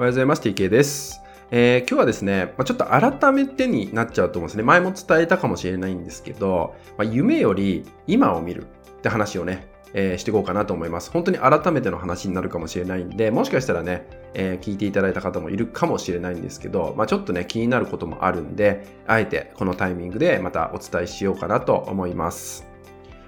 おはようございます。TK です。えー、今日はですね、まあ、ちょっと改めてになっちゃうと思うんですね。前も伝えたかもしれないんですけど、まあ、夢より今を見るって話をね、えー、していこうかなと思います。本当に改めての話になるかもしれないんで、もしかしたらね、えー、聞いていただいた方もいるかもしれないんですけど、まあ、ちょっとね、気になることもあるんで、あえてこのタイミングでまたお伝えしようかなと思います。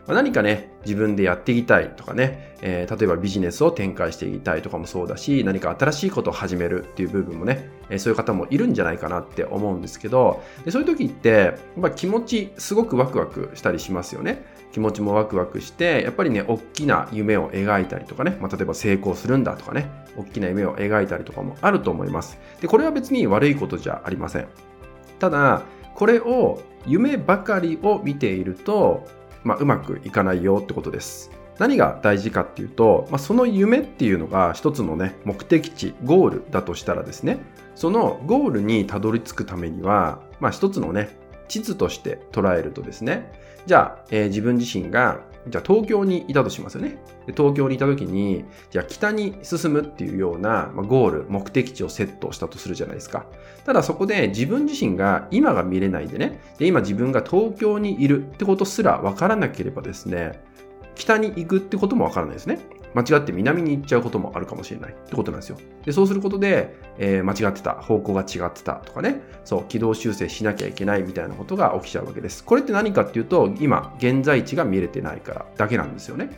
ま、何かね、自分でやっていきたいとかね、えー、例えばビジネスを展開していきたいとかもそうだし、何か新しいことを始めるっていう部分もね、えー、そういう方もいるんじゃないかなって思うんですけど、でそういう時って、やっぱ気持ちすごくワクワクしたりしますよね。気持ちもワクワクして、やっぱりね、大きな夢を描いたりとかね、まあ、例えば成功するんだとかね、大きな夢を描いたりとかもあると思います。で、これは別に悪いことじゃありません。ただ、これを夢ばかりを見ていると、まあ、うまくいかないよってことです。何が大事かっていうと、まあ、その夢っていうのが一つのね、目的地、ゴールだとしたらですね、そのゴールにたどり着くためには、まあ、一つのね、地図として捉えるとですね、じゃあ、えー、自分自身がじゃあ東京にいたとしますよね。で東京にいた時に、じゃあ北に進むっていうような、ま、ゴール、目的地をセットしたとするじゃないですか。ただそこで自分自身が今が見れないでね、で今自分が東京にいるってことすらわからなければですね、北に行くってこともわからないですね。間違って南に行っちゃうこともあるかもしれないってことなんですよ。で、そうすることで、えー、間違ってた、方向が違ってたとかね、そう、軌道修正しなきゃいけないみたいなことが起きちゃうわけです。これって何かっていうと、今、現在地が見れてないからだけなんですよね。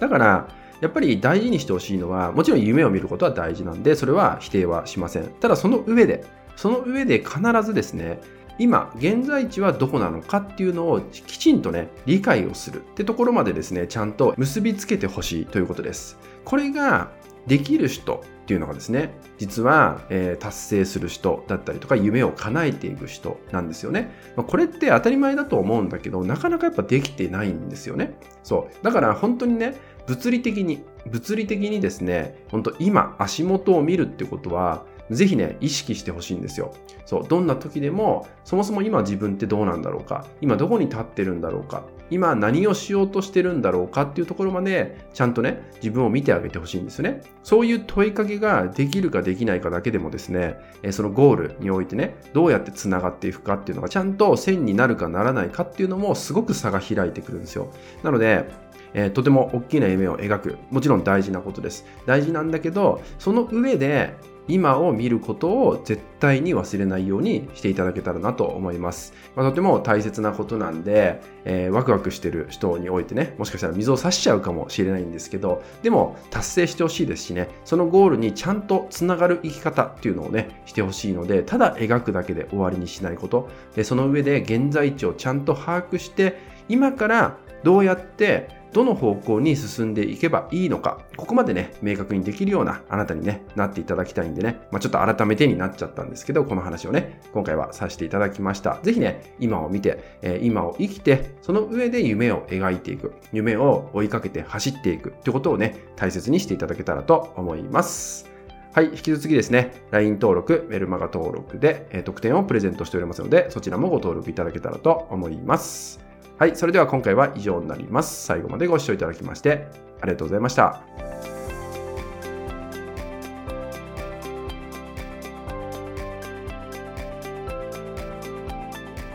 だから、やっぱり大事にしてほしいのは、もちろん夢を見ることは大事なんで、それは否定はしません。ただその上で、その上で必ずですね、今、現在地はどこなのかっていうのをきちんとね、理解をするってところまでですね、ちゃんと結びつけてほしいということです。これができる人っていうのがですね、実は、えー、達成する人だったりとか、夢を叶えていく人なんですよね。まあ、これって当たり前だと思うんだけど、なかなかやっぱできてないんですよね。そう。だから本当にね、物理的に、物理的にですね、本当今足元を見るってことは、ぜひね、意識してほしいんですよ。そう、どんな時でも、そもそも今自分ってどうなんだろうか、今どこに立ってるんだろうか、今何をしようとしてるんだろうかっていうところまで、ちゃんとね、自分を見てあげてほしいんですよね。そういう問いかけができるかできないかだけでもですね、そのゴールにおいてね、どうやって繋がっていくかっていうのがちゃんと線になるかならないかっていうのもすごく差が開いてくるんですよ。なので、えー、とても大きな夢を描く。もちろん大事なことです。大事なんだけど、その上で今を見ることを絶対に忘れないようにしていただけたらなと思います。まあ、とても大切なことなんで、えー、ワクワクしてる人においてね、もしかしたら水を差しちゃうかもしれないんですけど、でも達成してほしいですしね、そのゴールにちゃんとつながる生き方っていうのをね、してほしいので、ただ描くだけで終わりにしないこと、でその上で現在地をちゃんと把握して、今からどうやってどの方向に進んでいけばいいのか、ここまでね、明確にできるようなあなたにね、なっていただきたいんでね、まあ、ちょっと改めてになっちゃったんですけど、この話をね、今回はさせていただきました。ぜひね、今を見て、えー、今を生きて、その上で夢を描いていく、夢を追いかけて走っていくってことをね、大切にしていただけたらと思います。はい、引き続きですね、LINE 登録、メルマガ登録で、えー、特典をプレゼントしておりますので、そちらもご登録いただけたらと思います。はい、それでは今回は以上になります。最後までご視聴いただきましてありがとうございました。